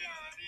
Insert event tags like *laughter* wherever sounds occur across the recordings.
Yeah.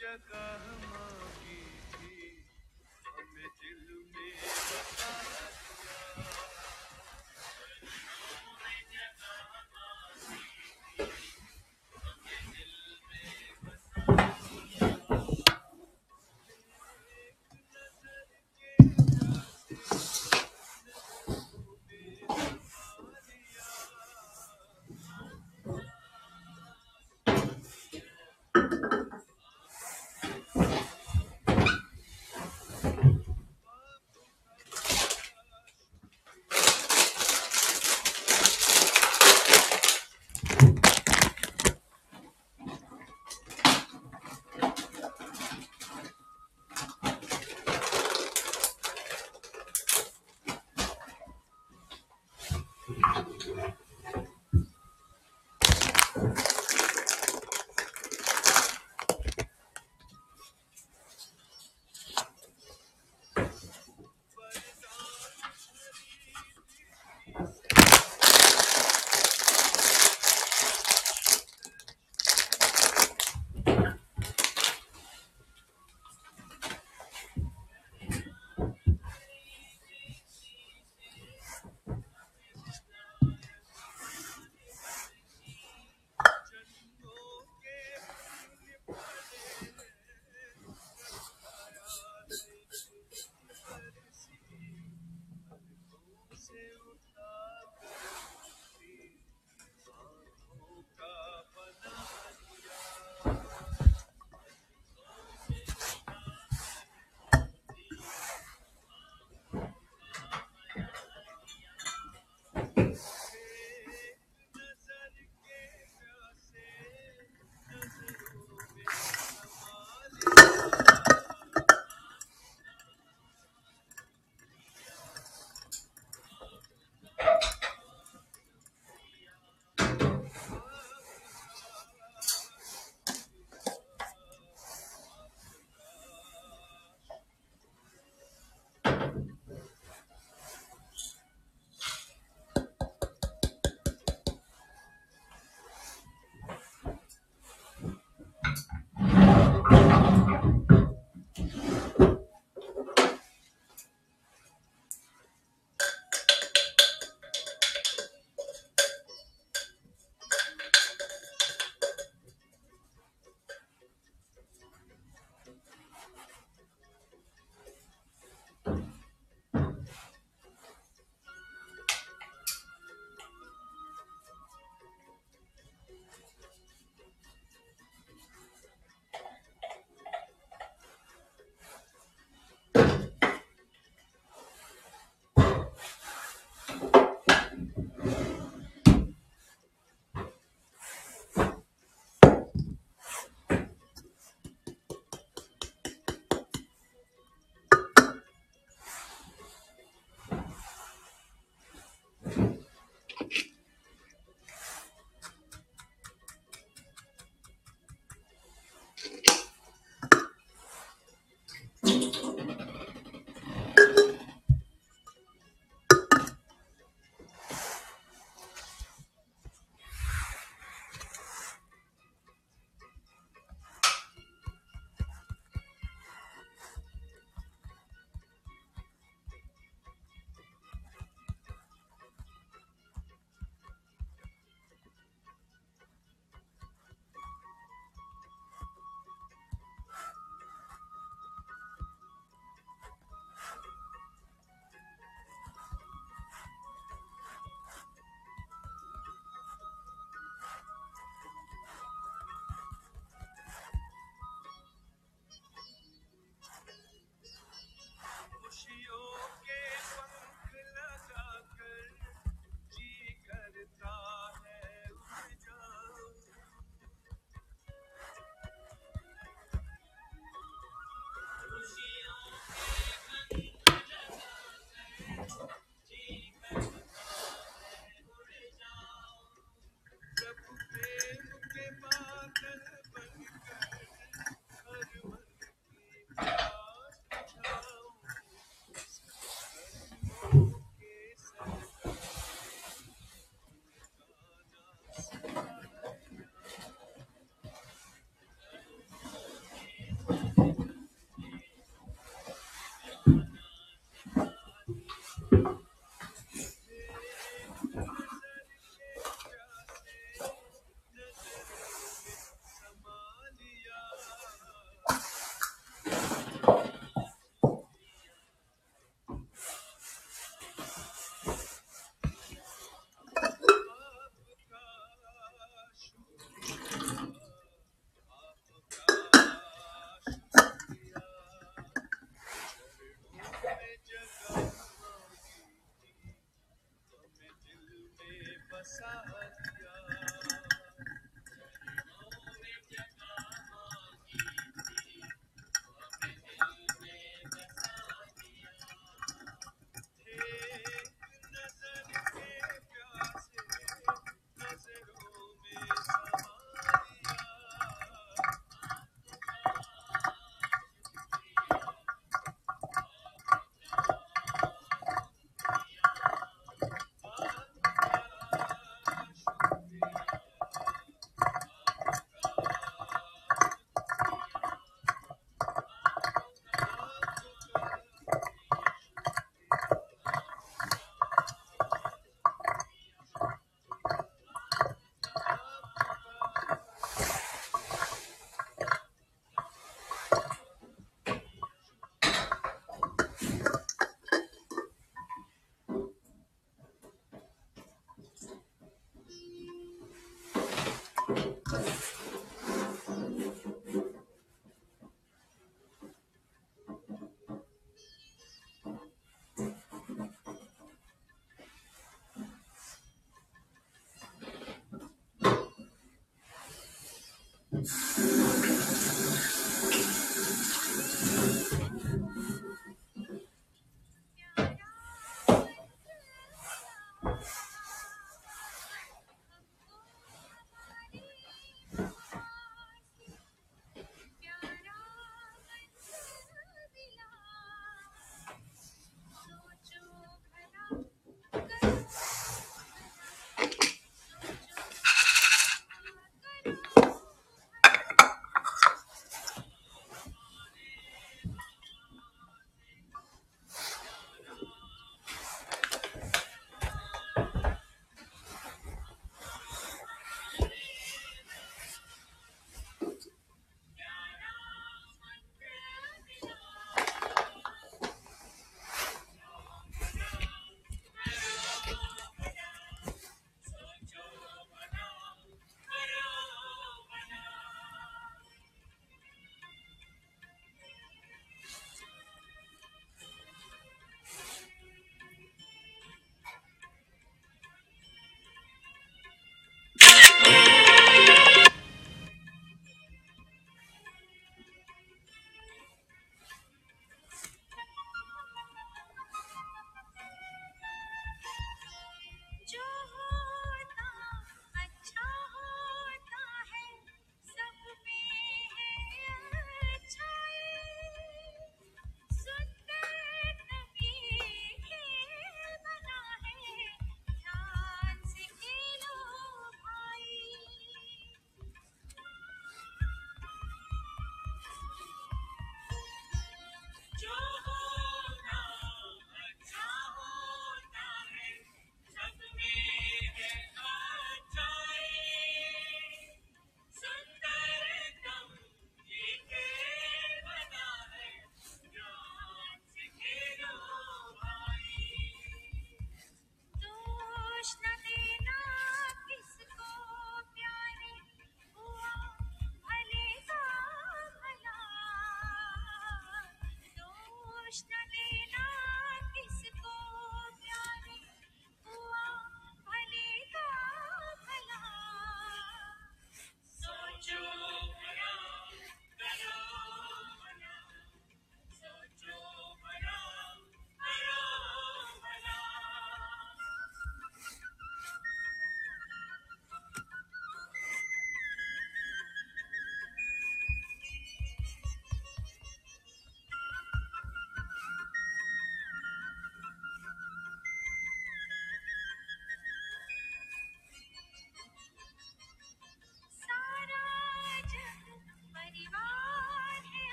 जगह So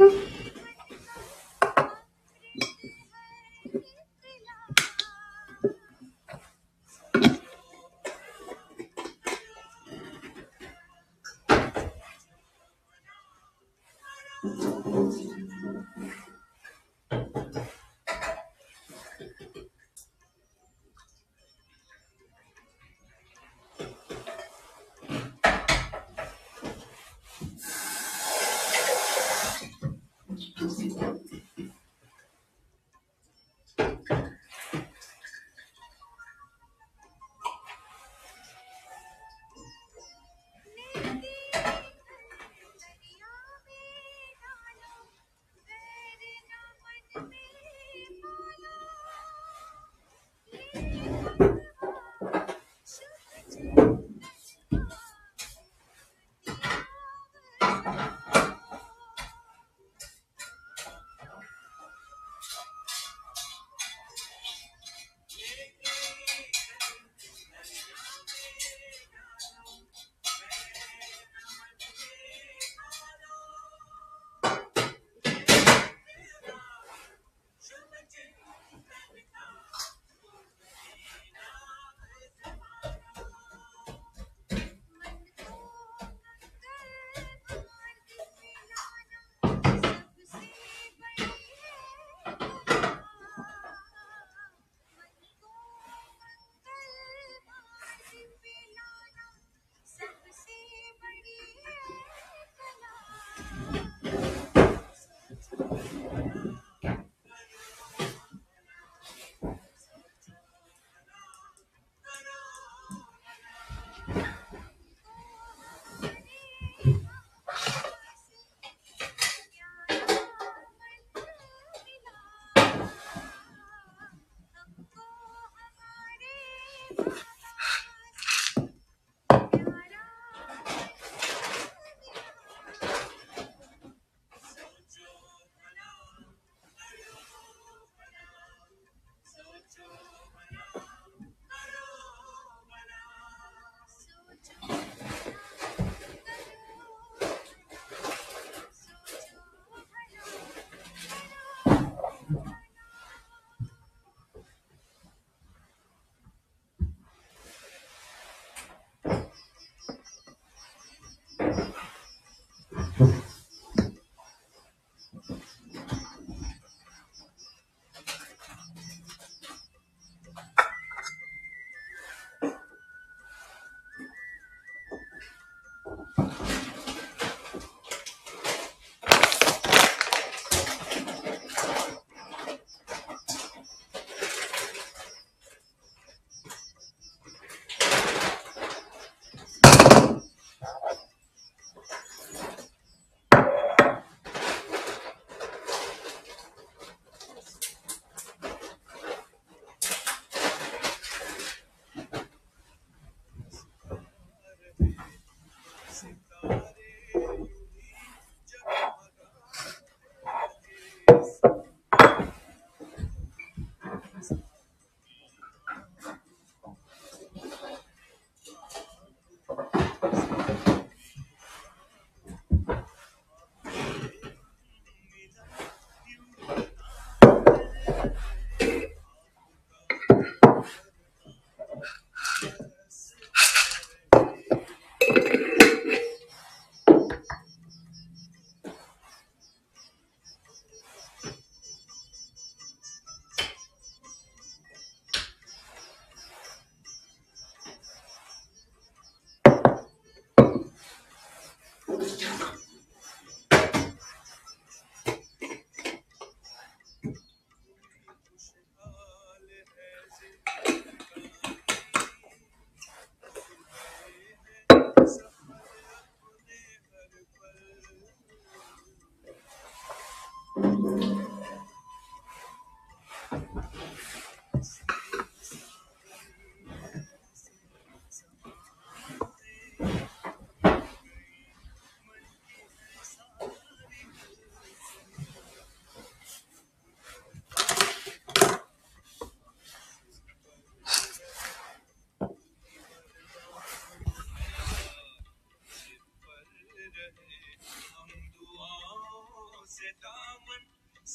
Mm-hmm.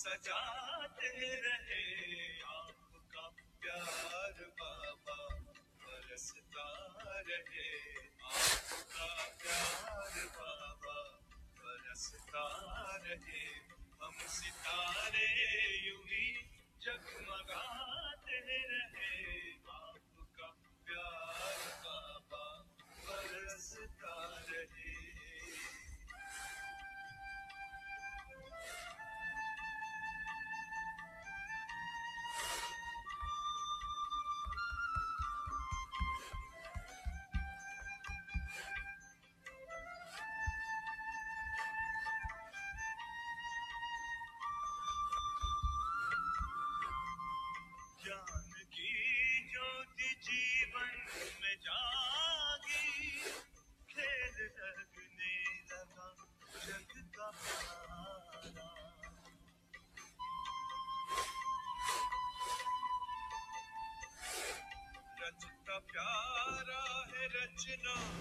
सजाते रहे आपका प्यार बाबा बरसता रहे आपका प्यार बाबा बरसता रहे हम सितारे Argentina.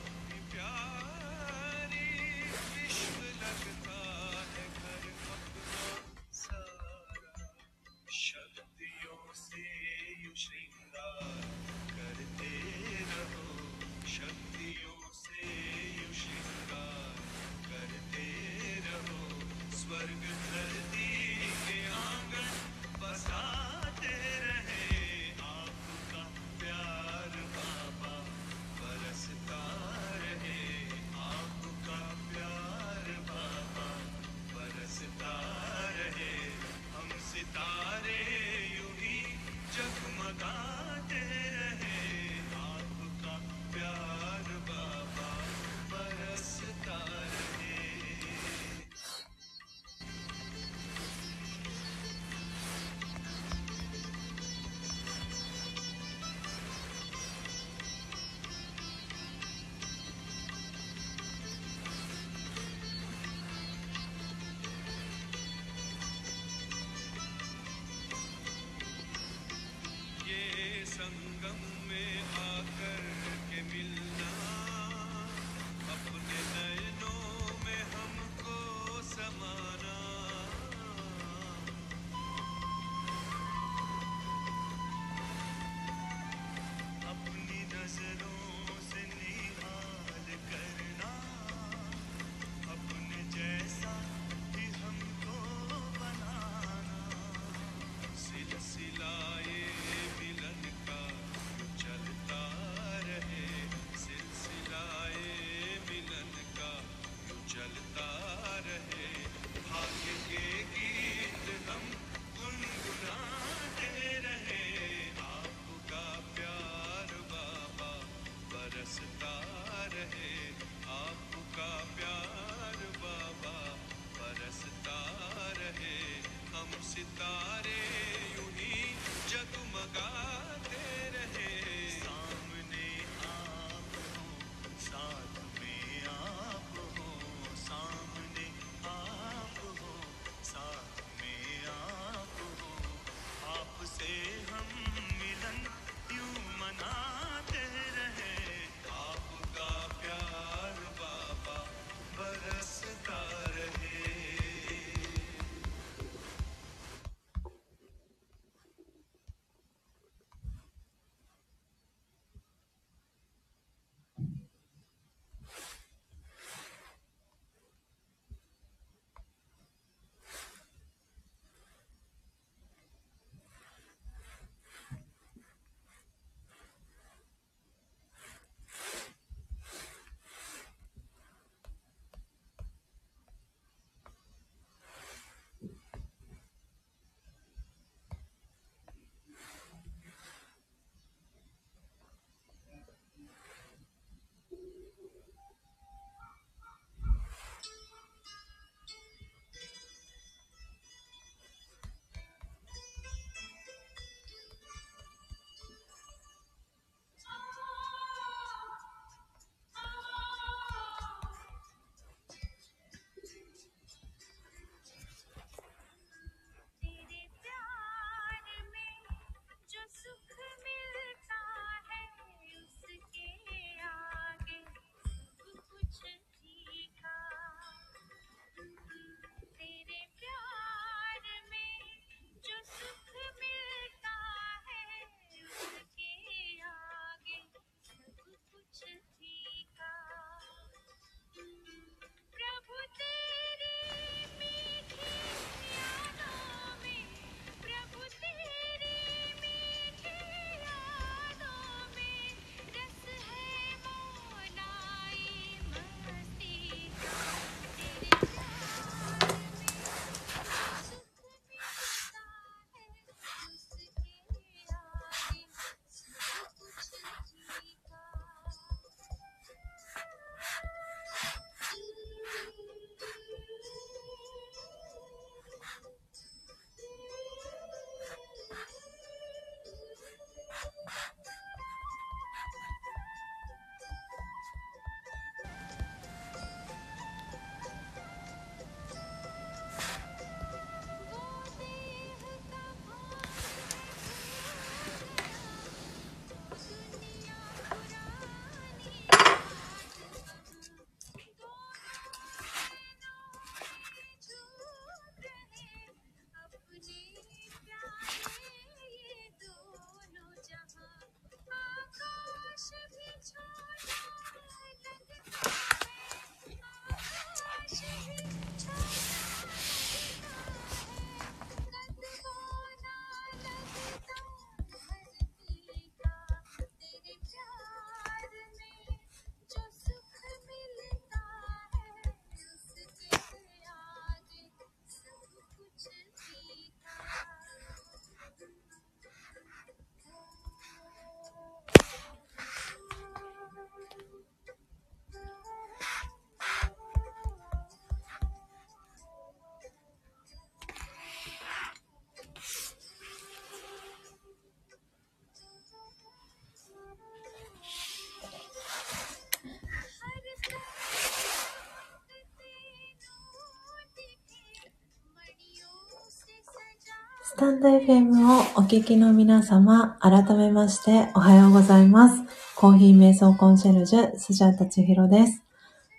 スタンド FM をお聞きの皆様、改めましておはようございます。コーヒー瞑想コンシェルジュ、スジャータチヒロです。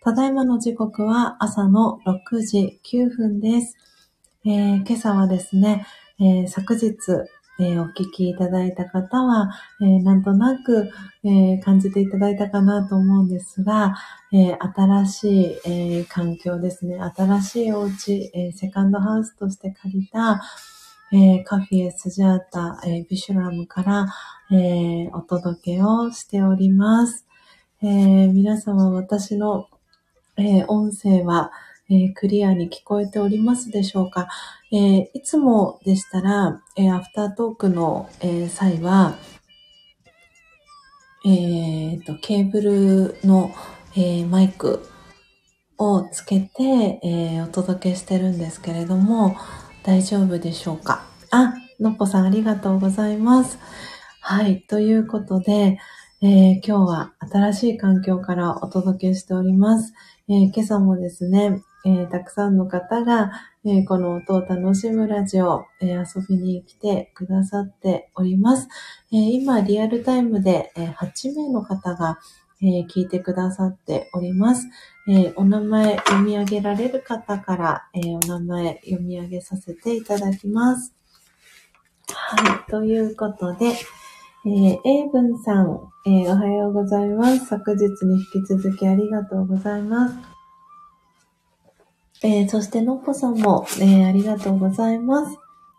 ただいまの時刻は朝の6時9分です。えー今朝はですね、えー昨日、えーお聞きいただいた方は、えなんとなく、え感じていただいたかなと思うんですが、え新しい、え環境ですね、新しいお家、えセカンドハウスとして借りた、えーカフィエスジャータ、えービシュラムから、えーお届けをしております。えー皆様私の、えー音声は、えークリアに聞こえておりますでしょうか、えーいつもでしたら、えーアフタートークの、えー際は、えーと、ケーブルの、えーマイクをつけて、えーお届けしてるんですけれども、大丈夫でしょうか？あ、のっぽさんありがとうございます。はい、ということで、えー今日は新しい環境からお届けしております。えー今朝もですね、えーたくさんの方が、えこの音を楽しむラジオ、え遊びに来てくださっております。え今、リアルタイムで、え8名の方が、えー聞いてくださっております。えーお名前読み上げられる方から、えーお名前読み上げさせていただきます。はい。ということで、えー、英文さん、えおはようございます。昨日に引き続きありがとうございます。えそして、のっぽさんも、えありがとうございます。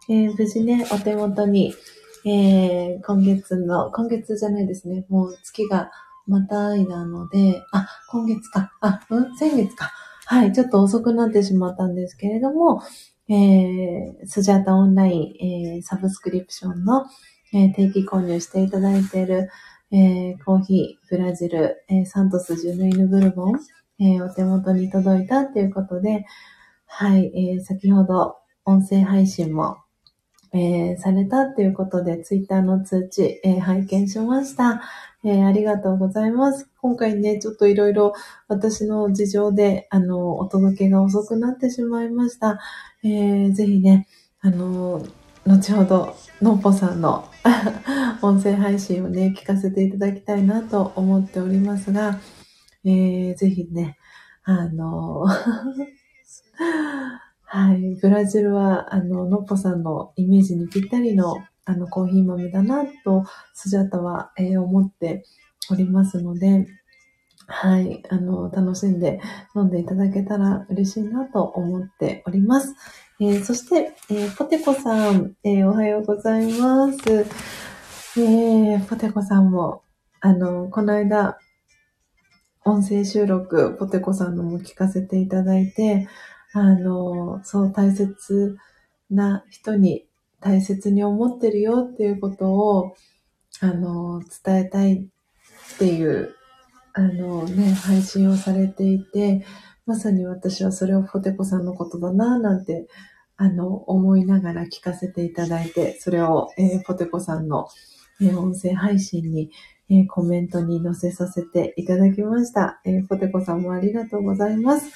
え無事ね、お手元に、え今月の、今月じゃないですね、もう月がまたいだので、あ、今月か、あ、うん、先月か。はい、ちょっと遅くなってしまったんですけれども、えースジャータオンライン、えーサブスクリプションの、えー定期購入していただいている、えーコーヒー、ブラジル、えーサントスジュヌイヌブルボン、えーお手元に届いたということで、はい、えー先ほど音声配信も、えーされたということで、ツイッターの通知、えー拝見しました、えーありがとうございます。今回ね、ちょっといろいろ私の事情で、あの、お届けが遅くなってしまいました。えーぜひね、あの、後ほど、のっぽさんの *laughs* 音声配信をね、聞かせていただきたいなと思っておりますが、えーぜひね、あの、*laughs* はい、ブラジルは、あの、のっぽさんのイメージにぴったりの、あの、コーヒー豆だな、と、スジャタは、えー思っておりますので、はい、あの、楽しんで飲んでいただけたら嬉しいなと思っております。えーそして、えーポテコさん、えーおはようございます。えーポテコさんも、あの、この間、音声収録、ポテコさんのも聞かせていただいて、あの、そう大切な人に大切に思ってるよっていうことを、あの、伝えたいっていう、あのね、配信をされていて、まさに私はそれをポテコさんのことだなぁなんて、あの、思いながら聞かせていただいて、それを、えーポテコさんの、えー音声配信に、えーコメントに載せさせていただきました。えーポテコさんもありがとうございます。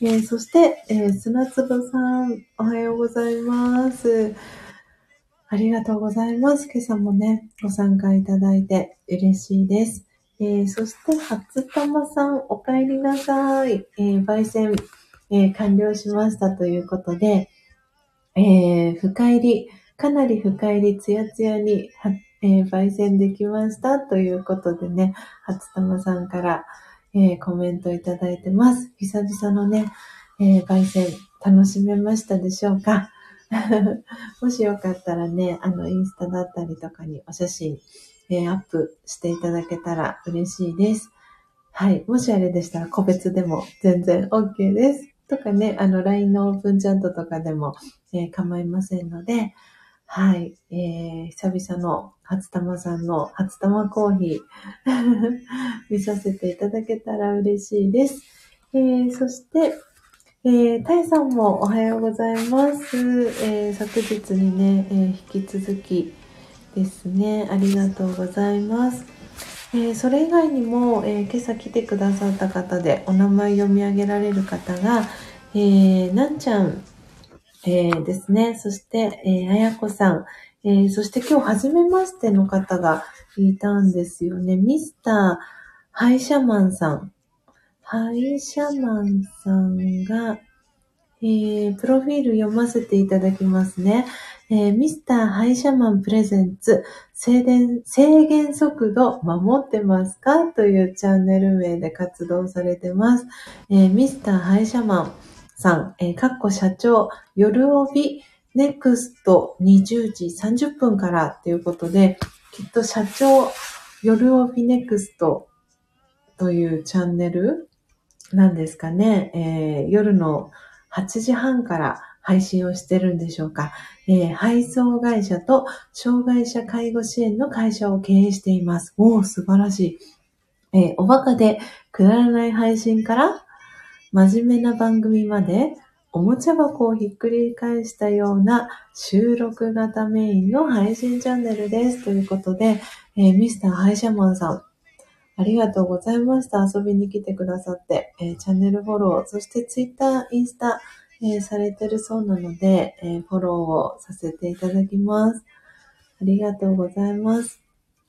えーそして、えー砂粒さん、おはようございます。ありがとうございます。今朝もね、ご参加いただいて嬉しいです。えーそして、初玉さん、お帰りなさい。えー焙煎、えー完了しましたということで、えー深入り、かなり深入り、つやつやに、え焙煎できましたということでね、初玉さんから、えコメントいただいてます。久々のね、え焙煎楽しめましたでしょうか？もしよかったらね、あの、インスタだったりとかにお写真、えーアップしていただけたら嬉しいです。はい。もしあれでしたら個別でも全然 OK です。とかね、あの、LINE のオープンチャットとかでも、えー構いませんので、はい。えー、久々の初玉さんの初玉コーヒー *laughs* 見させていただけたら嬉しいです。えー、そして、えー、タイさんもおはようございます。えー、昨日にね、えー引き続きですね、ありがとうございます。えーそれ以外にも、えー今朝来てくださった方でお名前読み上げられる方が、えーなんちゃん、えーですね。そして、えー、あやこさん。えーそして今日初めましての方がいたんですよね。ミスターハイシャマンさん。ハイシャマンさんが、えープロフィール読ませていただきますね。えーミスターハイシャマンプレゼンツ制限制限速度守ってますか？というチャンネル名で活動されてます。えーミスターハイシャマンさん、えーかっこ社長、夜帯ネクスト20時30分からということで、きっと社長、夜帯ネクストというチャンネルなんですかね。えー夜の8時半から配信をしてるんでしょうか。えー配送会社と障害者介護支援の会社を経営しています。おー、素晴らしい。えーおバカでくだらない配信から真面目な番組までおもちゃ箱をひっくり返したような収録型メインの配信チャンネルです。ということで、えーミスターハイシャマンさん、ありがとうございました。遊びに来てくださって、えーチャンネルフォロー、そしてツイッター、インスタ、えーされてるそうなので、えーフォローをさせていただきます。ありがとうございます。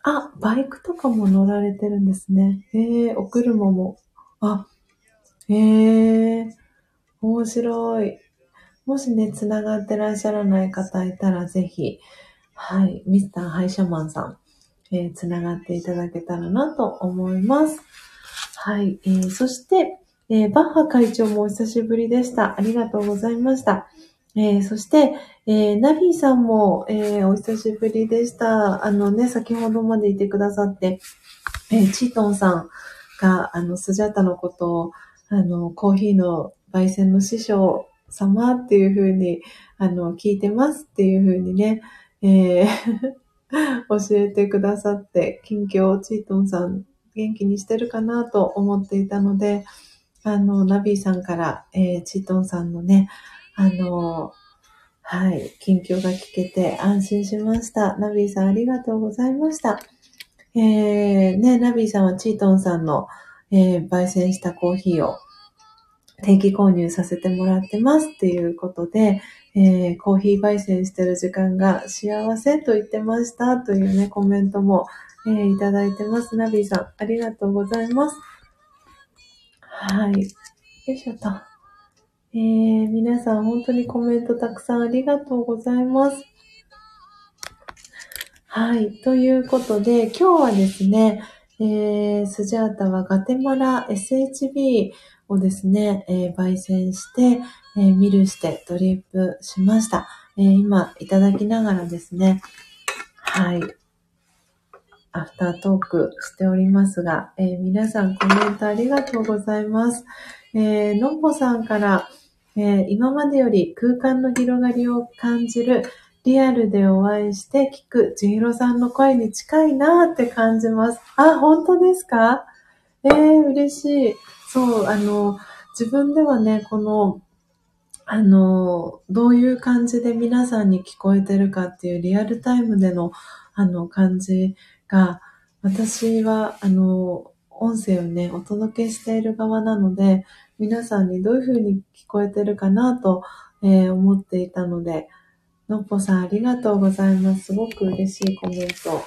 あ、バイクとかも乗られてるんですね。えー、お車も。あ、えー、面白い。もしね、つながってらっしゃらない方いたら、ぜひ、はい、ミスターハイシャマンさん、えー、つながっていただけたらなと思います。はい、えー、そして、えーバッハ会長もお久しぶりでした。ありがとうございました。えーそして、えーナビーさんも、えーお久しぶりでした。あのね、先ほどまでいてくださって、えーチートンさんが、あの、スジャタのことを、あの、コーヒーの焙煎の師匠様っていう風に、あの、聞いてますっていう風にね、えー教えてくださって、近況チートンさん元気にしてるかなと思っていたので、あの、ナビーさんから、えーチートンさんのね、あの、はい、近況が聞けて安心しました。ナビーさんありがとうございました。えー、ね、ナビーさんはチートンさんの、えー焙煎したコーヒーを定期購入させてもらってますっていうことで、えーコーヒー焙煎してる時間が幸せと言ってましたというね、コメントも、えーいただいてます。ナビーさん、ありがとうございます。はい。よいしょと。えー、皆さん本当にコメントたくさんありがとうございます。はい。ということで、今日はですね、えー、スジャータはガテマラ SHB をですね、えー焙煎して、えーミルしてドリップしました。えー今いただきながらですね、はい。アフタートークしておりますが、えー皆さんコメントありがとうございます。えーのんぽさんから、えー今までより空間の広がりを感じるリアルでお会いして聞く千尋さんの声に近いなーって感じます。あ、本当ですか？えー、嬉しい。そう、あの、自分ではね、この、あの、どういう感じで皆さんに聞こえてるかっていうリアルタイムでの、あの、感じが、私は、あの、音声をね、お届けしている側なので、皆さんにどういう風に聞こえてるかなと、えー思っていたので、のっぽさんありがとうございます。すごく嬉しいコメント。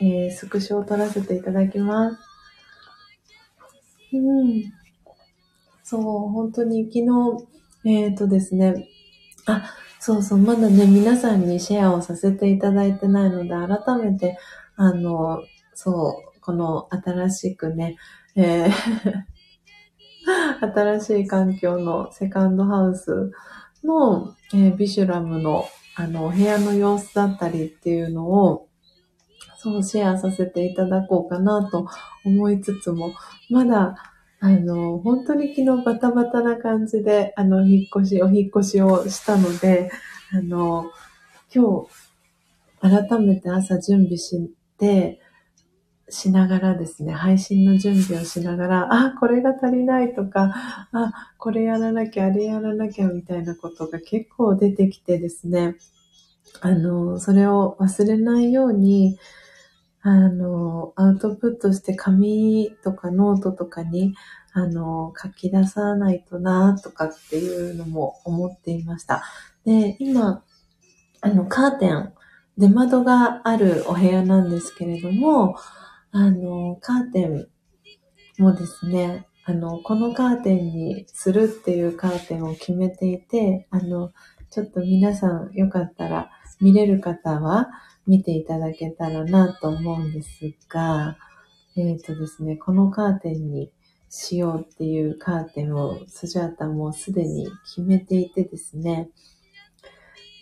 えースクショを撮らせていただきます。うん。そう、本当に昨日、えっ、とですね、あ、そうそう、まだね、皆さんにシェアをさせていただいてないので、改めて、あの、そう、この新しくね、えー *laughs* 新しい環境のセカンドハウスの、えービシュラムの、あの、お部屋の様子だったりっていうのを、そう、シェアさせていただこうかなと思いつつも、まだ、あの、本当に昨日バタバタな感じで、あの、引っ越し、お引っ越しをしたので、あの、今日、改めて朝準備して、しながらですね、配信の準備をしながら、あ、これが足りないとか、あ、これやらなきゃ、あれやらなきゃみたいなことが結構出てきてですね、あの、それを忘れないように、あの、アウトプットして紙とかノートとかに、あの、書き出さないとなとかっていうのも思っていました。で、今、あの、カーテン、出窓があるお部屋なんですけれども、あの、カーテンもですね、あの、このカーテンにするっていうカーテンを決めていて、あの、ちょっと皆さんよかったら見れる方は見ていただけたらなと思うんですが、えっ、とですね、このカーテンにしようっていうカーテンをスジャータもすでに決めていてですね、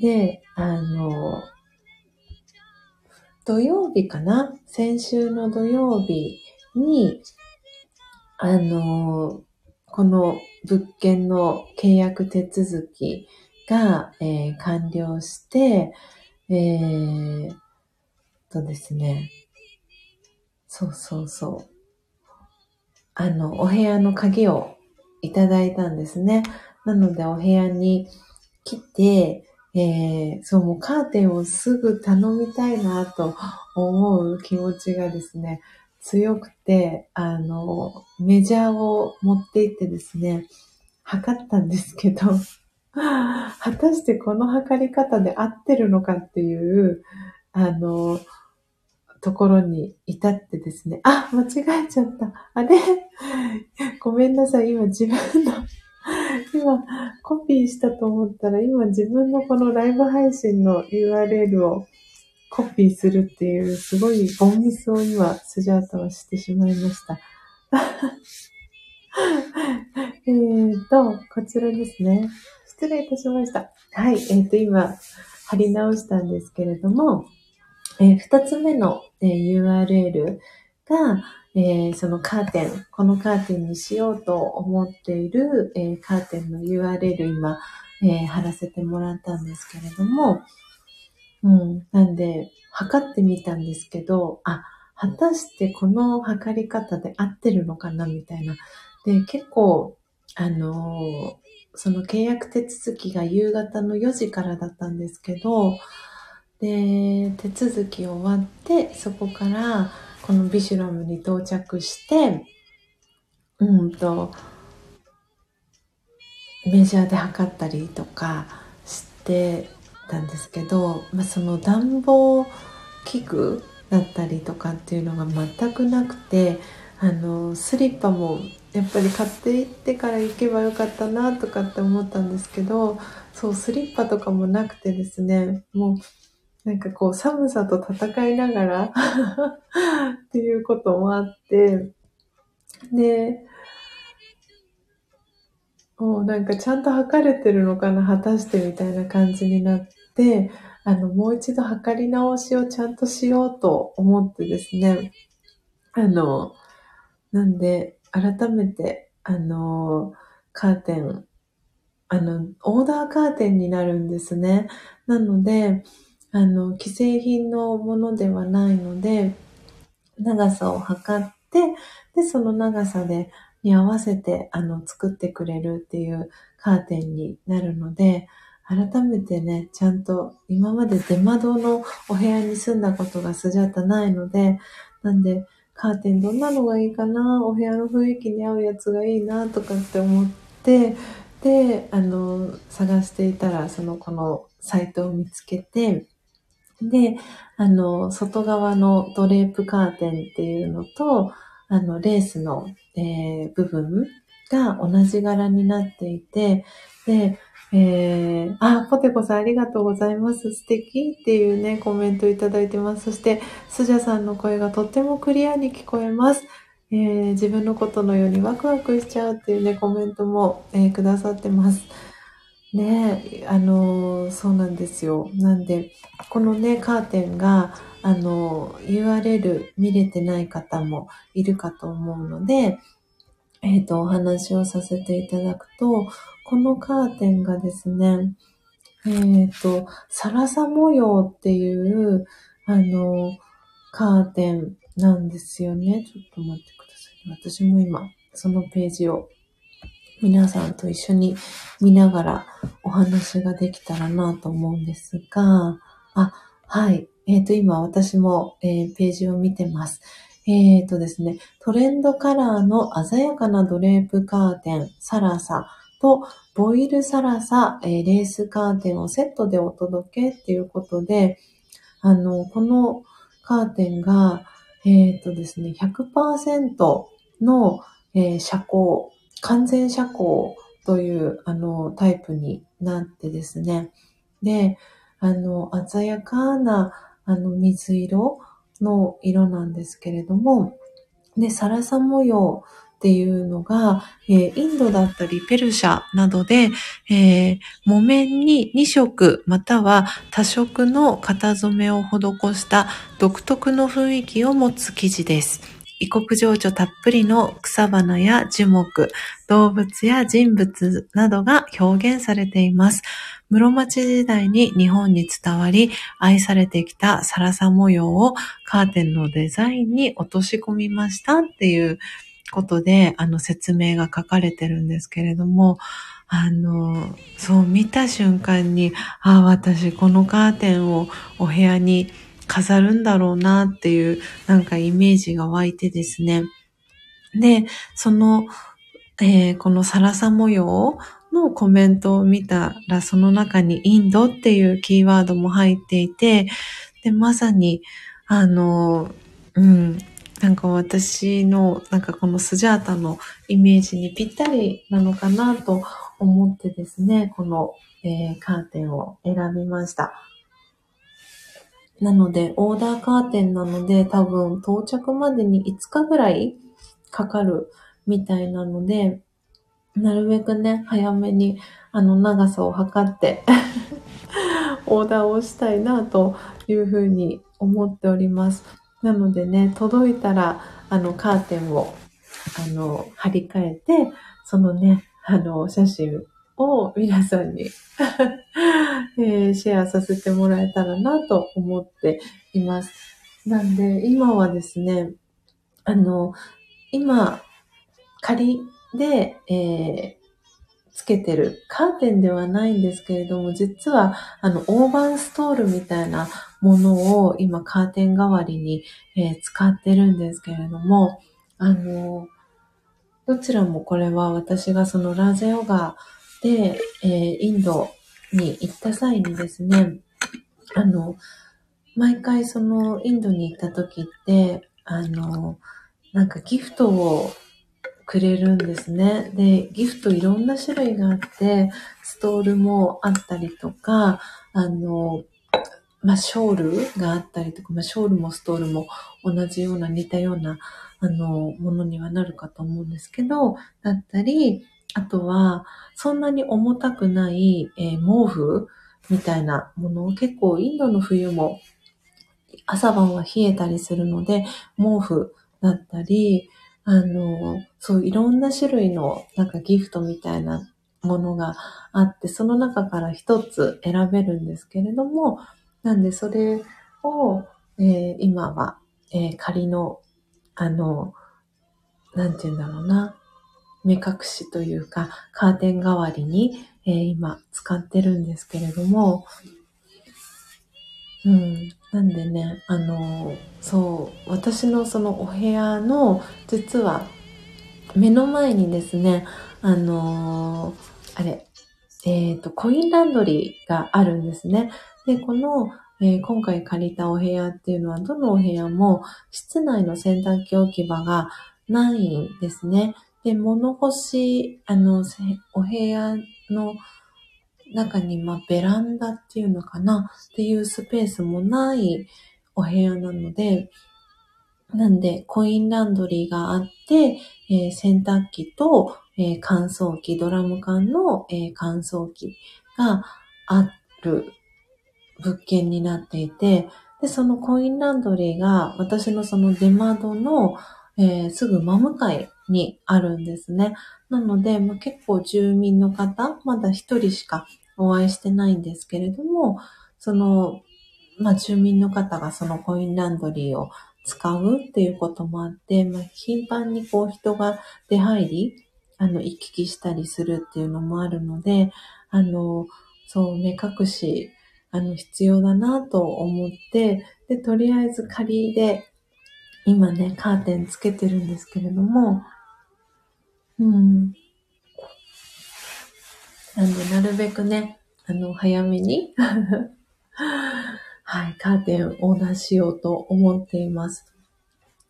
で、あの、土曜日かな？先週の土曜日に、あの、この物件の契約手続きが、えー完了して、えー、とですね、そうそうそう。あの、お部屋の鍵をいただいたんですね。なので、お部屋に来て、えー、そう、もうカーテンをすぐ頼みたいなと思う気持ちがですね、強くて、あの、メジャーを持って行ってですね、測ったんですけど、果たしてこの測り方で合ってるのかっていう、あの、ところに至ってですね、あ、間違えちゃった。あれ？*laughs* ごめんなさい。今自分の、*laughs* 今コピーしたと思ったら、今自分のこのライブ配信の URL をコピーするっていう、すごいボンミスを今、スジャータはしてしまいました。*laughs* えーと、こちらですね。失礼いたしました。はい。えっ、と、今、貼り直したんですけれども、えー二つ目の、えー URL が、えーそのカーテン、このカーテンにしようと思っている、えーカーテンの URL 今、えー貼らせてもらったんですけれども、うん。なんで、測ってみたんですけど、あ、果たしてこの測り方で合ってるのかなみたいな。で、結構、あのその契約手続きが夕方の4時からだったんですけど、で、手続き終わって、そこから、このビシュラムに到着して、うんと、メジャーで測ったりとかしてたんですけど、まあ、その暖房器具だったりとかっていうのが全くなくて、あの、スリッパもやっぱり買って行ってから行けばよかったなとかって思ったんですけど、そう、スリッパとかもなくてですね、もう、なんかこう寒さと戦いながら *laughs* っていうこともあって、で、もうなんかちゃんと測れてるのかな、果たしてみたいな感じになって、あの、もう一度測り直しをちゃんとしようと思ってですね、あの、なんで、改めて、あの、カーテン、あの、オーダーカーテンになるんですね。なので、あの、既製品のものではないので、長さを測って、で、その長さで、に合わせて、あの、作ってくれるっていうカーテンになるので、改めてね、ちゃんと今まで出窓のお部屋に住んだことがスジャータないので、なんで、カーテンどんなのがいいかな、お部屋の雰囲気に合うやつがいいな、とかって思って、で、あの、探していたら、その、このサイトを見つけて、で、あの、外側のドレープカーテンっていうのと、あの、レースの、えー部分が同じ柄になっていて、で、えー、あ、ポテコさんありがとうございます。素敵っていうね、コメントいただいてます。そして、スジャさんの声がとってもクリアに聞こえます。えー自分のことのようにワクワクしちゃうっていうね、コメントも、えーくださってます。ね、あのーそうなんですよ。なんで、このね、カーテンが、あの、URL 見れてない方もいるかと思うので、えっ、と、お話をさせていただくと、このカーテンがですね、えっ、と、サラサ模様っていう、あの、カーテンなんですよね。ちょっと待ってください。私も今、そのページを皆さんと一緒に見ながらお話ができたらなと思うんですが、あ、はい。えっ、と、今私も、えーページを見てます。えっ、とですね、トレンドカラーの鮮やかなドレープカーテン、サラサと、ボイルサラサ、えーレースカーテンをセットでお届けっていうことで、あの、このカーテンが、えっ、とですね、100%の、えー遮光、完全遮光という、あの、タイプになってですね、で、あの、鮮やかな、あの、水色の色なんですけれども、で、サラサ模様っていうのが、えーインドだったりペルシャなどで、えー木綿に2色または多色の型染めを施した独特の雰囲気を持つ生地です。異国情緒たっぷりの草花や樹木、動物や人物などが表現されています。室町時代に日本に伝わり、愛されてきたサラサ模様をカーテンのデザインに落とし込みましたっていうことで、あの説明が書かれてるんですけれども、あの、そう見た瞬間に、ああ、私このカーテンをお部屋に飾るんだろうなっていう、なんかイメージが湧いてですね。で、その、えーこのサラサ模様のコメントを見たら、その中にインドっていうキーワードも入っていて、で、まさに、あの、うん、なんか私の、なんかこのスジャータのイメージにぴったりなのかなと思ってですね、この、えーカーテンを選びました。なので、オーダーカーテンなので、多分到着までに5日ぐらいかかるみたいなので、なるべくね、早めにあの長さを測って *laughs* オーダーをしたいなというふうに思っております。なのでね、届いたら、あの、カーテンを、あの、張り替えて、そのね、あの、写真を皆さんに、*laughs* えーシェアさせてもらえたらなと思っています。なんで、今はですね、あの、今、仮で、えーつけてるカーテンではないんですけれども、実は、あの、オーバンストールみたいなものを今カーテン代わりに、えー使ってるんですけれども、あの、どちらもこれは私がそのラージャヨガで、えーインドに行った際にですね、あの、毎回そのインドに行った時って、あの、なんかギフトをくれるんですね。で、ギフトいろんな種類があって、ストールもあったりとか、あの、まあ、ショールがあったりとか、まあ、ショールもストールも同じような似たような、あの、ものにはなるかと思うんですけど、だったり、あとは、そんなに重たくない、えー毛布みたいなものを結構インドの冬も朝晩は冷えたりするので、毛布だったり、あの、そういろんな種類のなんかギフトみたいなものがあって、その中から一つ選べるんですけれども、なんでそれを、えー今は、えー仮の、あの、なんて言うんだろうな、目隠しというか、カーテン代わりに、えー今使ってるんですけれども、うん。なんでね、あの、そう、私のそのお部屋の、実は、目の前にですね、あの、あれ、えっ、と、コインランドリーがあるんですね。で、この、えー今回借りたお部屋っていうのは、どのお部屋も室内の洗濯機置き場がないんですね。で、物干し、あの、お部屋の中に、まあ、ベランダっていうのかな？っていうスペースもないお部屋なので、なんで、コインランドリーがあって、えー洗濯機と、えー乾燥機、ドラム缶の、えー乾燥機がある物件になっていて、で、そのコインランドリーが私のその出窓の、えーすぐ真向かいにあるんですね。なので、まあ、結構住民の方、まだ一人しかお会いしてないんですけれども、その、まあ、住民の方がそのコインランドリーを使うっていうこともあって、まあ、頻繁にこう人が出入り、あの、行き来したりするっていうのもあるので、あの、そう、目隠し、あの、必要だなと思って、で、とりあえず仮で、今ね、カーテンつけてるんですけれども、うん。なんで、なるべくね、あの、早めに、*laughs* はい、カーテンを出しようと思っています。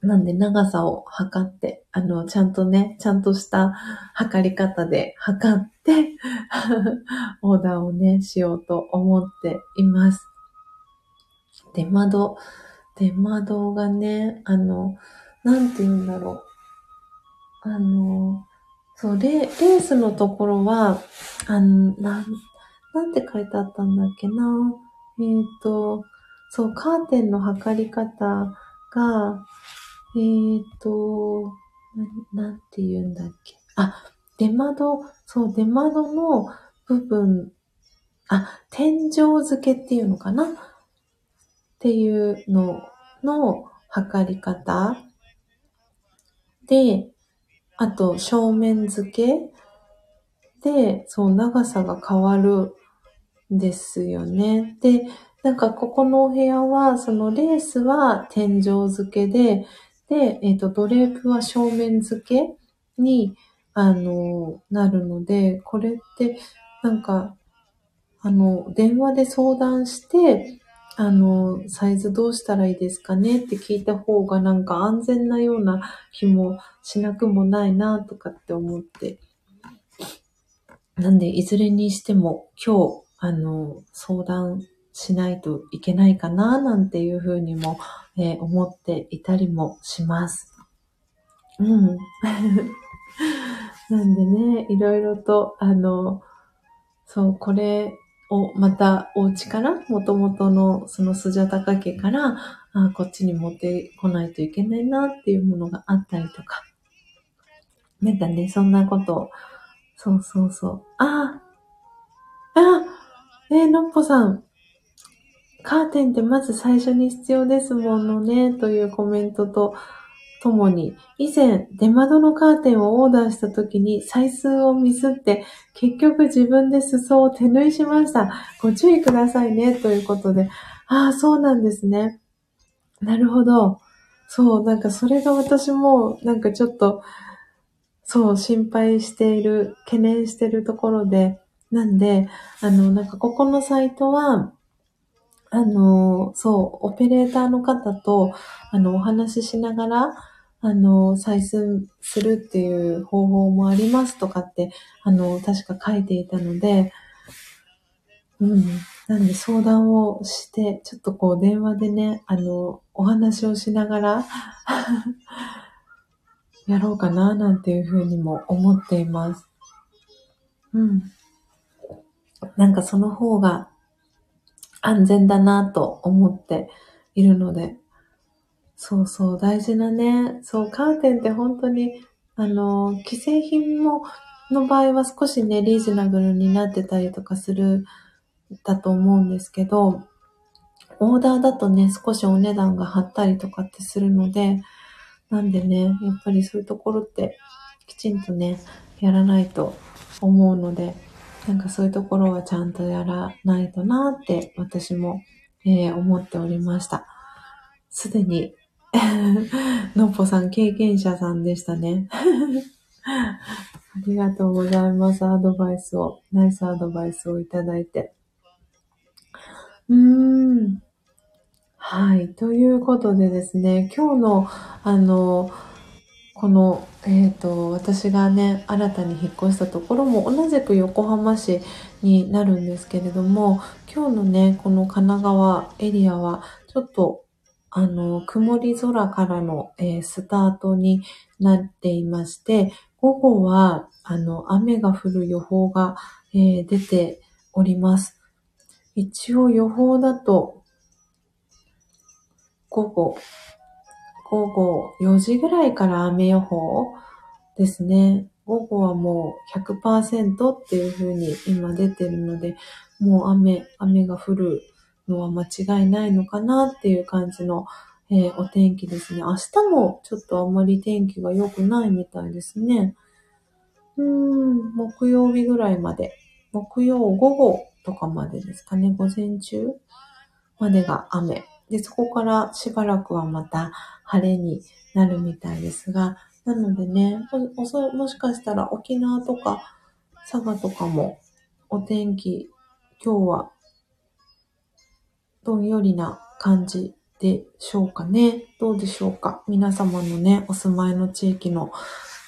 なんで、長さを測って、あの、ちゃんとね、ちゃんとした測り方で測って、*laughs* オーダーをね、しようと思っています。出窓、出窓がね、あの、なんて言うんだろう。あの、そう、レレースのところは、あの、なん、なんて書いてあったんだっけな。えっ、と、そう、カーテンの測り方が、えっ、と、ななんて言うんだっけ？あ、出窓、そう、出窓の部分、あ、天井付けっていうのかな？っていうのの測り方で、あと正面付けで、そう、長さが変わるんですよね。で、なんかここのお部屋は、そのレースは天井付けで、で、えっ、と、ドレープは正面付けに、あの、なるので、これって、なんか、あの、電話で相談して、あの、サイズどうしたらいいですかねって聞いた方がなんか安全なような気もしなくもないなとかって思って。なんで、いずれにしても今日、あの、相談しないといけないかななんていうふうにも、えー思っていたりもします。うん。*laughs* なんでね、いろいろと、あの、そう、これをまたお家から、もともとのそのスジャタカ家から、あこっちに持ってこないといけないなっていうものがあったりとか。なんかね、そんなこと、そうそうそう。あああえー、のっぽさん。カーテンってまず最初に必要ですものね、というコメントとともに、以前出窓のカーテンをオーダーした時に採数をミスって、結局自分で裾を手縫いしました。ご注意くださいね、ということで。ああ、そうなんですね。なるほど。そう、なんかそれが私も、なんかちょっと、そう、心配している、懸念しているところで、なんで、あの、なんかここのサイトは、あの、そう、オペレーターの方と、あの、お話ししながら、あの、採寸するっていう方法もありますとかって、あの、確か書いていたので、うん。なんで相談をして、ちょっとこう電話でね、あの、お話をしながら、*laughs* やろうかな、なんていうふうにも思っています。うん。なんかその方が安全だなと思っているので、そうそう、大事なね、そう、カーテンって本当に、あの、既製品も、の場合は少しね、リーズナブルになってたりとかする、だと思うんですけど、オーダーだとね、少しお値段が張ったりとかってするので、なんでね、やっぱりそういうところって、きちんとね、やらないと思うので、なんかそういうところはちゃんとやらないとなって、私も、えー思っておりました。すでに、*laughs* のっぽさん経験者さんでしたね。*laughs* ありがとうございます。アドバイスを、ナイスアドバイスをいただいて。うーん。はい。ということでですね、今日の、あの、この、えっ、と、私がね、新たに引っ越したところも同じく横浜市になるんですけれども、今日のね、この神奈川エリアは、ちょっと、あの、曇り空からの、えースタートになっていまして、午後は、あの、雨が降る予報が、えー出ております。一応予報だと、午後、午後4時ぐらいから雨予報ですね。午後はもう100%っていう風に今出てるので、もう雨、雨が降るのは間違いないのかなっていう感じの、えーお天気ですね。明日もちょっとあんまり天気が良くないみたいですね。うん、木曜日ぐらいまで。木曜午後とかまでですかね。午前中までが雨。で、そこからしばらくはまた晴れになるみたいですが、なのでね、おそもしかしたら沖縄とか佐賀とかもお天気、今日は、どんよりな感じでしょうかね。どうでしょうか皆様のね、お住まいの地域の、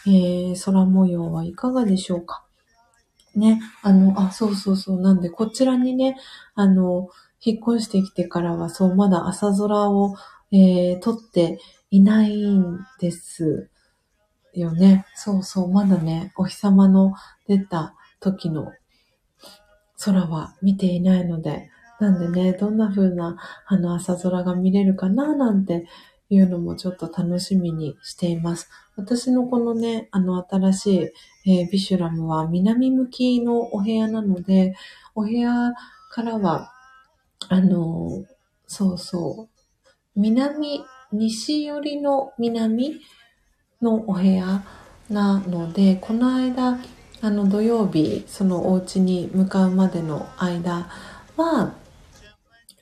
えー、空模様はいかがでしょうかね、あの、あ、そうそうそう。なんで、こちらにね、あの、引っ越してきてからは、そう、まだ朝空を、えー、撮っていないんですよね。そうそう、まだね、お日様の出た時の空は見ていないので、なんでね、どんな風なあの朝空が見れるかななんていうのもちょっと楽しみにしています。私のこのね、あの新しい、えービシュラムは南向きのお部屋なので、お部屋からは、あの、そうそう、南、西寄りの南のお部屋なので、この間、あの土曜日、そのお家に向かうまでの間は、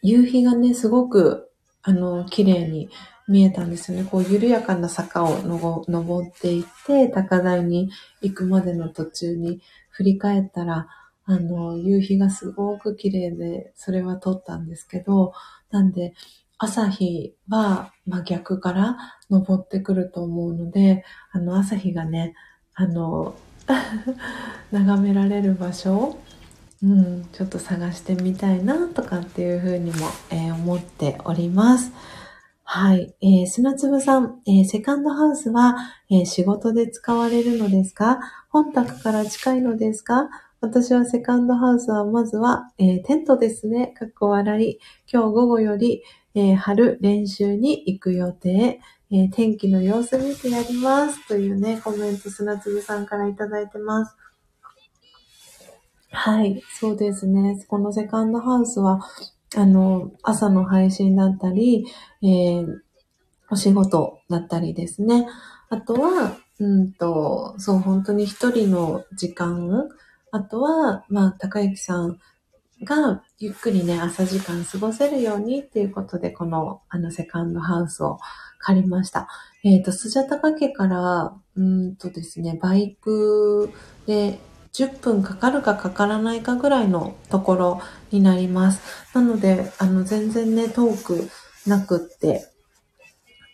夕日がね、すごく、あの、綺麗に見えたんですよね。こう、緩やかな坂をのご登っていって、高台に行くまでの途中に振り返ったら、あの、夕日がすごく綺麗で、それは撮ったんですけど、なんで、朝日は、まあ、逆から登ってくると思うので、あの、朝日がね、あの、*laughs* 眺められる場所を、うん、ちょっと探してみたいなとかっていうふうにも、えー思っております。はい。えー砂粒さん、えーセカンドハウスは、えー仕事で使われるのですか？本宅から近いのですか？私はセカンドハウスはまずは、えーテントですね。かっこ笑い。今日午後より、えー春練習に行く予定。えー天気の様子見てやります。というね、コメント砂粒さんからいただいてます。はい、そうですね。このセカンドハウスは、あの、朝の配信だったり、えーお仕事だったりですね。あとは、うんと、そう、本当に一人の時間。あとは、まあ、高之さんがゆっくりね、朝時間過ごせるようにっていうことで、この、あの、セカンドハウスを借りました。えっ、と、スジャタカ家から、うんとですね、バイクで10分かかるかかからないかぐらいのところになります。なので、あの、全然ね、遠くなくって、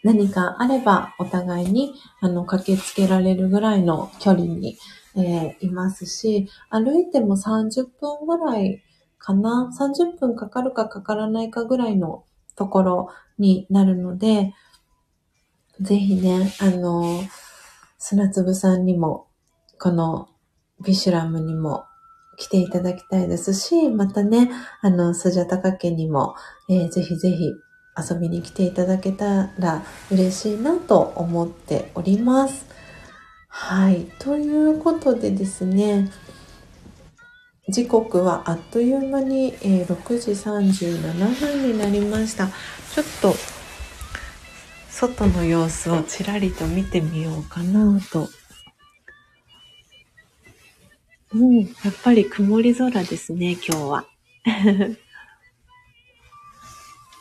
何かあればお互いに、あの、駆けつけられるぐらいの距離に、えーいますし、歩いても30分ぐらいかな ?30 分かかるかかからないかぐらいのところになるので、ぜひね、あの、砂粒さんにも、このビシュラムにも来ていただきたいですし、またね、あの、スジャタカ家にも、えーぜひぜひ遊びに来ていただけたら嬉しいなと思っております。はい。ということでですね、時刻はあっという間に、えー6時37分になりました。ちょっと、外の様子をちらりと見てみようかなと。うん、やっぱり曇り空ですね、今日は。*laughs*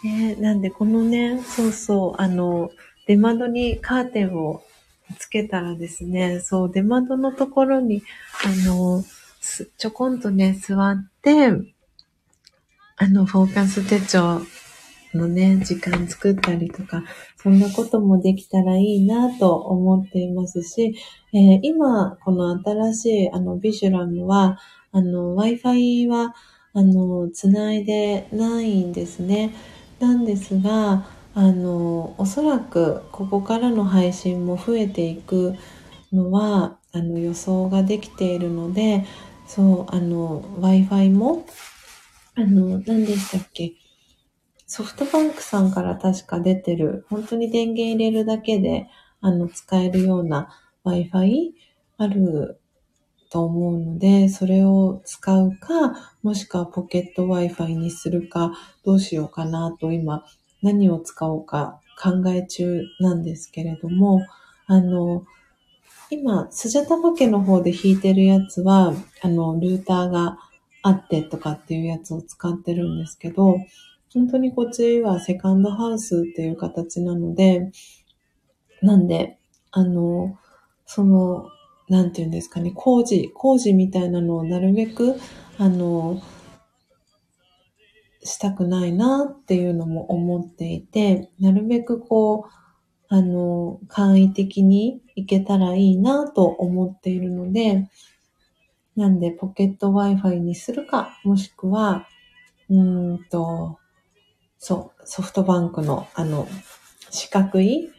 ね、なんでこのね、そうそう、あの、出窓にカーテンをつけたらですね、そう、出窓のところに、あの、ちょこんとね、座って、あの、フォーカス手帳のね、時間作ったりとか、そんなこともできたらいいなと思っていますし、えー今、この新しい、あの、ビシュラムは、あの、Wi-Fi は、あの、つないでないんですね。なんですが、あの、おそらく、ここからの配信も増えていくのは、あの、予想ができているので、そう、あの、Wi-Fi も、あの、何でしたっけ？ソフトバンクさんから確か出てる、本当に電源入れるだけで、あの、使えるような Wi-Fi あると思うので、それを使うか、もしくはポケット Wi-Fi にするか、どうしようかなと今、何を使おうか考え中なんですけれども、あの、今、スジャタバ家の方で弾いてるやつは、あの、ルーターがあってとかっていうやつを使ってるんですけど、本当にこっちはセカンドハウスっていう形なので、なんで、あの、その、なんて言うんですかね、工事、工事みたいなのをなるべく、あの、したくないなっていうのも思っていて、なるべくこう、あの、簡易的に行けたらいいなと思っているので、なんでポケット Wi-Fi にするか、もしくは、うんと、そう、ソフトバンクのあの、四角い、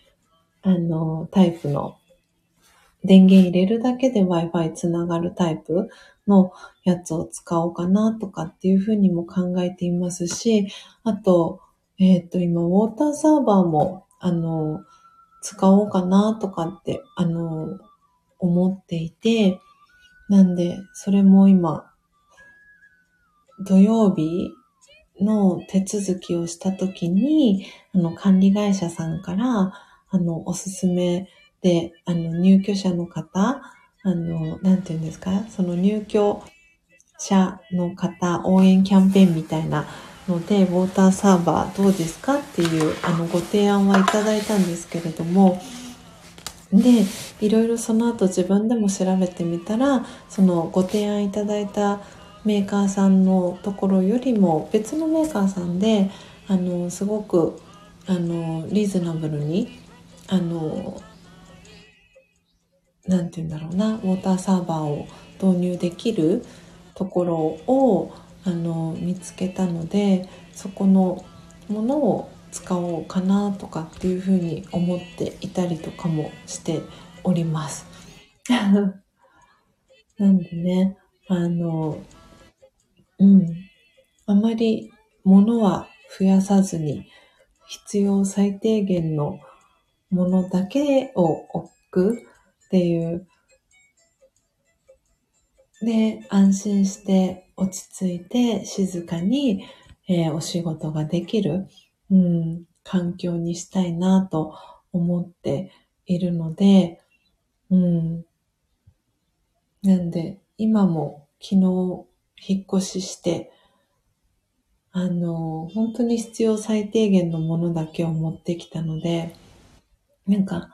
あの、タイプの電源入れるだけで Wi-Fi つながるタイプのやつを使おうかなとかっていうふうにも考えていますし、あと、えっ、と、今、ウォーターサーバーも、あの、使おうかなとかって、あの、思っていて、なんで、それも今、土曜日の手続きをしたときに、あの、管理会社さんから、あの、おすすめで、あの、入居者の方、あの、なんていうんですか、その入居者の方応援キャンペーンみたいなので、ウォーターサーバーどうですか？っていう、あの、ご提案はいただいたんですけれども、で、いろいろその後自分でも調べてみたら、そのご提案いただいたメーカーさんのところよりも別のメーカーさんで、あの、すごく、あの、リーズナブルに、あの、なんて言うんだろうな、ウォーターサーバーを導入できるところを、あの、見つけたので、そこのものを使おうかなとかっていうふうに思っていたりとかもしております。*laughs* なんでね、あの、うん。あまり物は増やさずに、必要最低限のものだけを置くっていう。で、安心して落ち着いて静かに、えーお仕事ができる、うん、環境にしたいなと思っているので、うん。なんで、今も昨日引っ越しして、あの、本当に必要最低限のものだけを持ってきたので、なんか、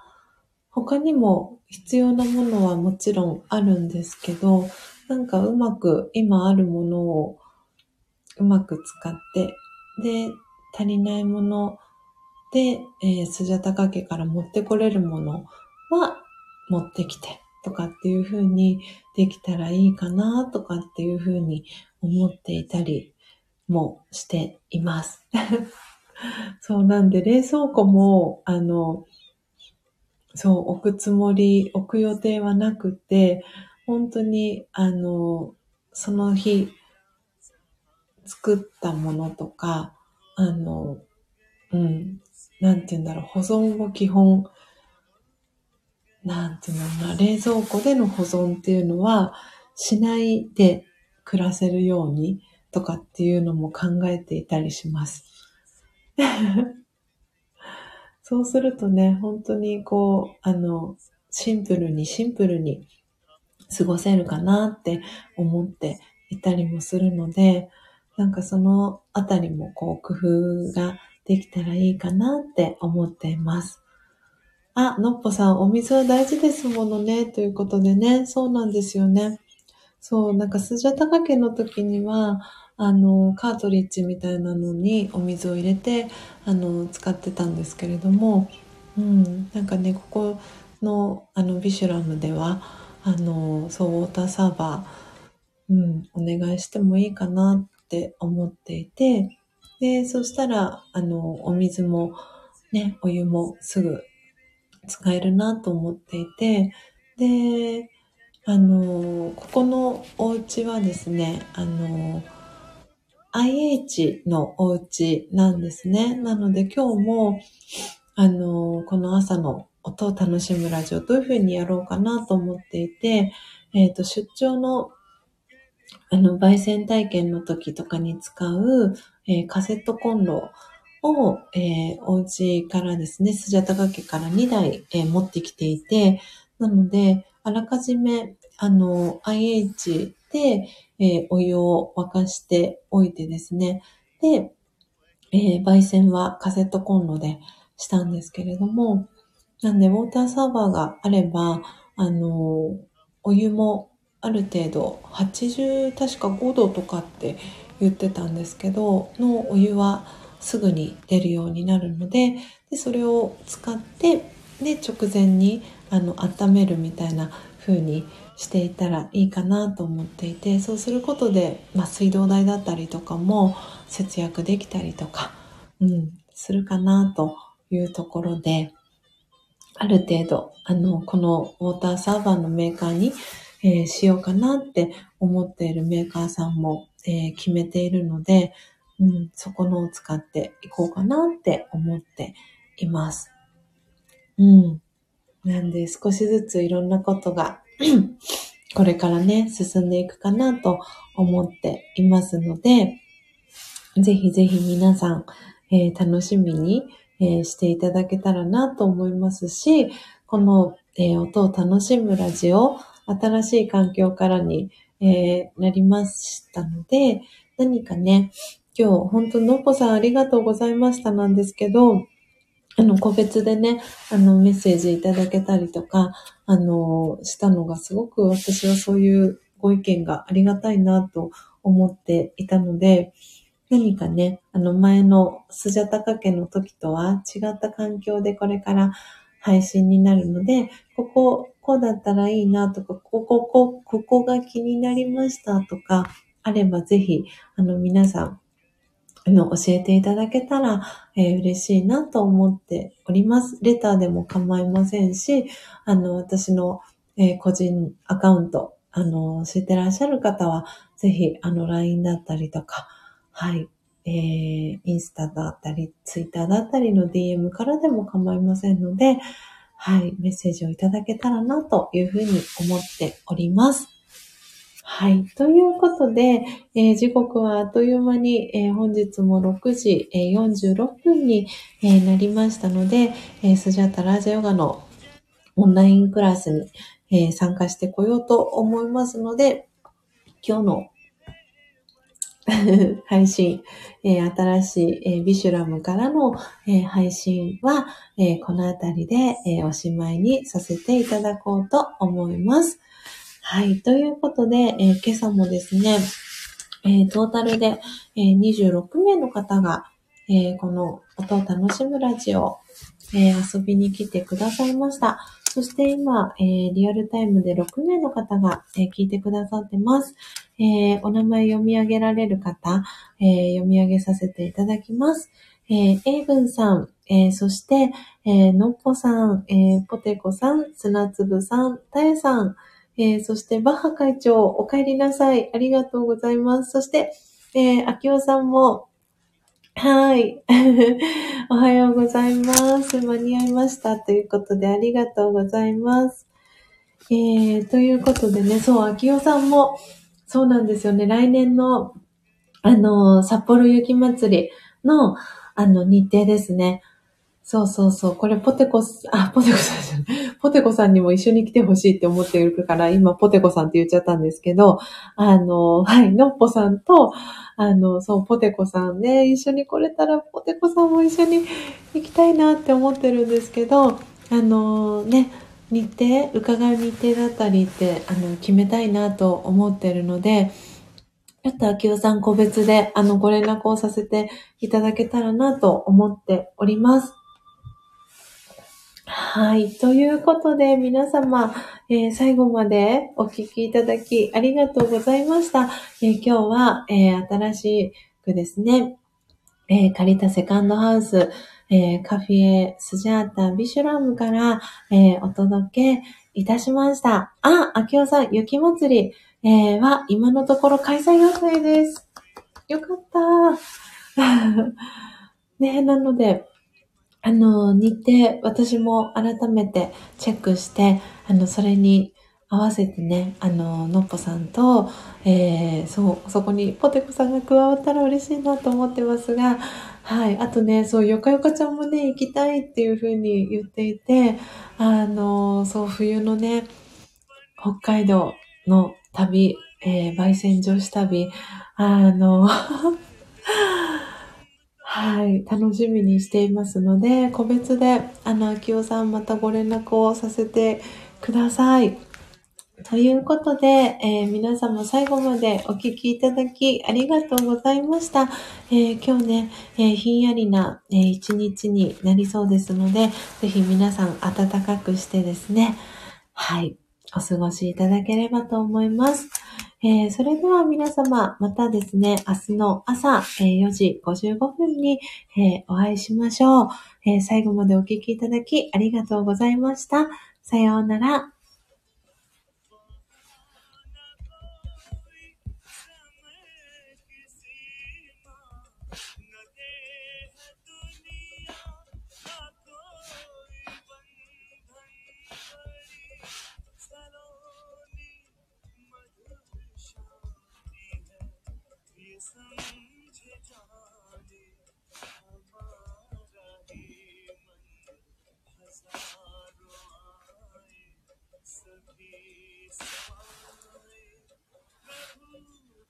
他にも必要なものはもちろんあるんですけど、なんかうまく今あるものをうまく使って、で、足りないもので、えースジャタカ家から持ってこれるものは持ってきてとかっていう風にできたらいいかなとかっていう風に思っていたりもしています。*laughs* そうなんで冷蔵庫も、あの、そう、置くつもり、置く予定はなくて、本当に、あの、その日、作ったものとか、あの、うん、なんて言うんだろう、保存を基本、なんていうのかな、冷蔵庫での保存っていうのは、しないで暮らせるようにとかっていうのも考えていたりします。そうするとね、本当にこう、あの、シンプルにシンプルに過ごせるかなって思っていたりもするので、なんかそのあたりもこう工夫ができたらいいかなって思っています。あ、のっぽさん、お水は大事ですものね、ということでね、そうなんですよね。そう、なんかスジャタカ家の時には、あの、カートリッジみたいなのにお水を入れて、あの、使ってたんですけれども、うん、なんかね、ここの、あの、ビシュラムでは、あの、そう、ウォーターサーバー、うん、お願いしてもいいかなって思っていて、で、そしたら、あの、お水も、ね、お湯もすぐ使えるなと思っていて、で、あの、ここのお家はですね、あの、IH のお家なんですね。なので今日も、あの、この朝の音を楽しむラジオどういうふうにやろうかなと思っていて、えっ、と、出張の、あの、焙煎体験の時とかに使う、えーカセットコンロを、えーお家からですね、スジャタカ家から2台、えー持ってきていて、なので、あらかじめ、あの、IH、えーお湯を沸かしておいてですね、で、えー焙煎はカセットコンロでしたんですけれども、なんで、ウォーターサーバーがあれば、あの、お湯もある程度80確か5度とかって言ってたんですけどのお湯はすぐに出るようになるのででそれを使ってで直前にあの温めるみたいな風にしていたらいいかなと思っていてそうすることで、まあ、水道代だったりとかも節約できたりとか、うん、するかなというところである程度あのこのウォーターサーバーのメーカーに、えーしようかなって思っているメーカーさんも、えー決めているので、うん、そこのを使っていこうかなって思っています。うん。なんで少しずついろんなことが *clears throat* これからね、進んでいくかなと思っていますので、ぜひぜひ皆さん、えー楽しみに、えーしていただけたらなと思いますし、この、えー音を楽しむラジオ、新しい環境からに、えーなりましたので、何かね、今日本当のっぽさんありがとうございましたなんですけど、あの、個別でね、あの、メッセージいただけたりとか、あの、したのがすごく私はそういうご意見がありがたいなと思っていたので、何かね、あの前のスジャタカ家の時とは違った環境でこれから配信になるので、ここ、こうだったらいいなとか、ここ、こ、こここが気になりましたとか、あればぜひ、あの皆さん、の、教えていただけたら、えー嬉しいなと思っております。レターでも構いませんし、あの、私の、えー個人アカウント、あの、知ってらっしゃる方は、ぜひ、あの、LINE だったりとか、はい、えー、インスタだったり、ツイッターだったりの DM からでも構いませんので、はい、メッセージをいただけたらなというふうに思っております。はい。ということで、えー時刻はあっという間に、えー本日も6時、えー46分に、えーなりましたので、えースジャータラージャヨガのオンラインクラスに、えー参加してこようと思いますので、今日の *laughs* 配信、えー新しい、えービシュラムからの、えー配信は、えーこのあたりで、えーおしまいにさせていただこうと思います。はい。ということで、えー今朝もですね、えートータルで、えー26名の方が、えーこの音を楽しむラジオ、え遊びに来てくださいました。そして今、えリアルタイムで6名の方が、え聞いてくださってます。えお名前読み上げられる方、え読み上げさせていただきます。えー、エイブンさん、えそして、えのっぽさん、えーポテコさん、砂粒さん、たえさん、えーそして、バッハ会長、お帰りなさい。ありがとうございます。そして、えー、秋尾さんも、はい。*laughs* おはようございます。間に合いました。ということで、ありがとうございます。えー、ということでね、そう、秋尾さんも、そうなんですよね。来年の、あの、札幌雪まつりの、あの、日程ですね。そうそうそう。これ、ポテコス、あ、ポテコさんじゃない。ポテコさんにも一緒に来てほしいって思っているから、今、ポテコさんって言っちゃったんですけど、あの、はい、のっぽさんと、あの、そう、ポテコさんね、一緒に来れたら、ポテコさんも一緒に行きたいなって思ってるんですけど、あの、ね、日程、伺う日程だったりって、あの、決めたいなと思ってるので、ちょっと秋尾さん個別で、あの、ご連絡をさせていただけたらなと思っております。はい。ということで、皆様、えー最後までお聞きいただきありがとうございました。えー今日は、えー新しくですね、え借りたセカンドハウス、えカフィエスジャータビシュラムから、えお届けいたしました。あ、秋尾さん、雪まつり、えーは今のところ開催予定です。よかった。*laughs* ね、なので、あの、日程、私も改めてチェックして、あの、それに合わせてね、あの、のっぽさんと、えーそう、そこにポテコさんが加わったら嬉しいなと思ってますが、はい。あとね、そう、よかよかちゃんもね、行きたいっていうふうに言っていて、あの、そう、冬のね、北海道の旅、えー、焙煎女子旅、あの、*laughs* はい、楽しみにしていますので、個別で、あの、秋尾さんまたご連絡をさせてください。ということで、えー皆様最後までお聞きいただきありがとうございました。えー今日ね、えーひんやりな、えー一日になりそうですので、ぜひ皆さん暖かくしてですね、はい、お過ごしいただければと思います。えーそれでは皆様、またですね、明日の朝、えー4時55分に、えーお会いしましょう、えー最後までお聞きいただきありがとうございました。さようなら。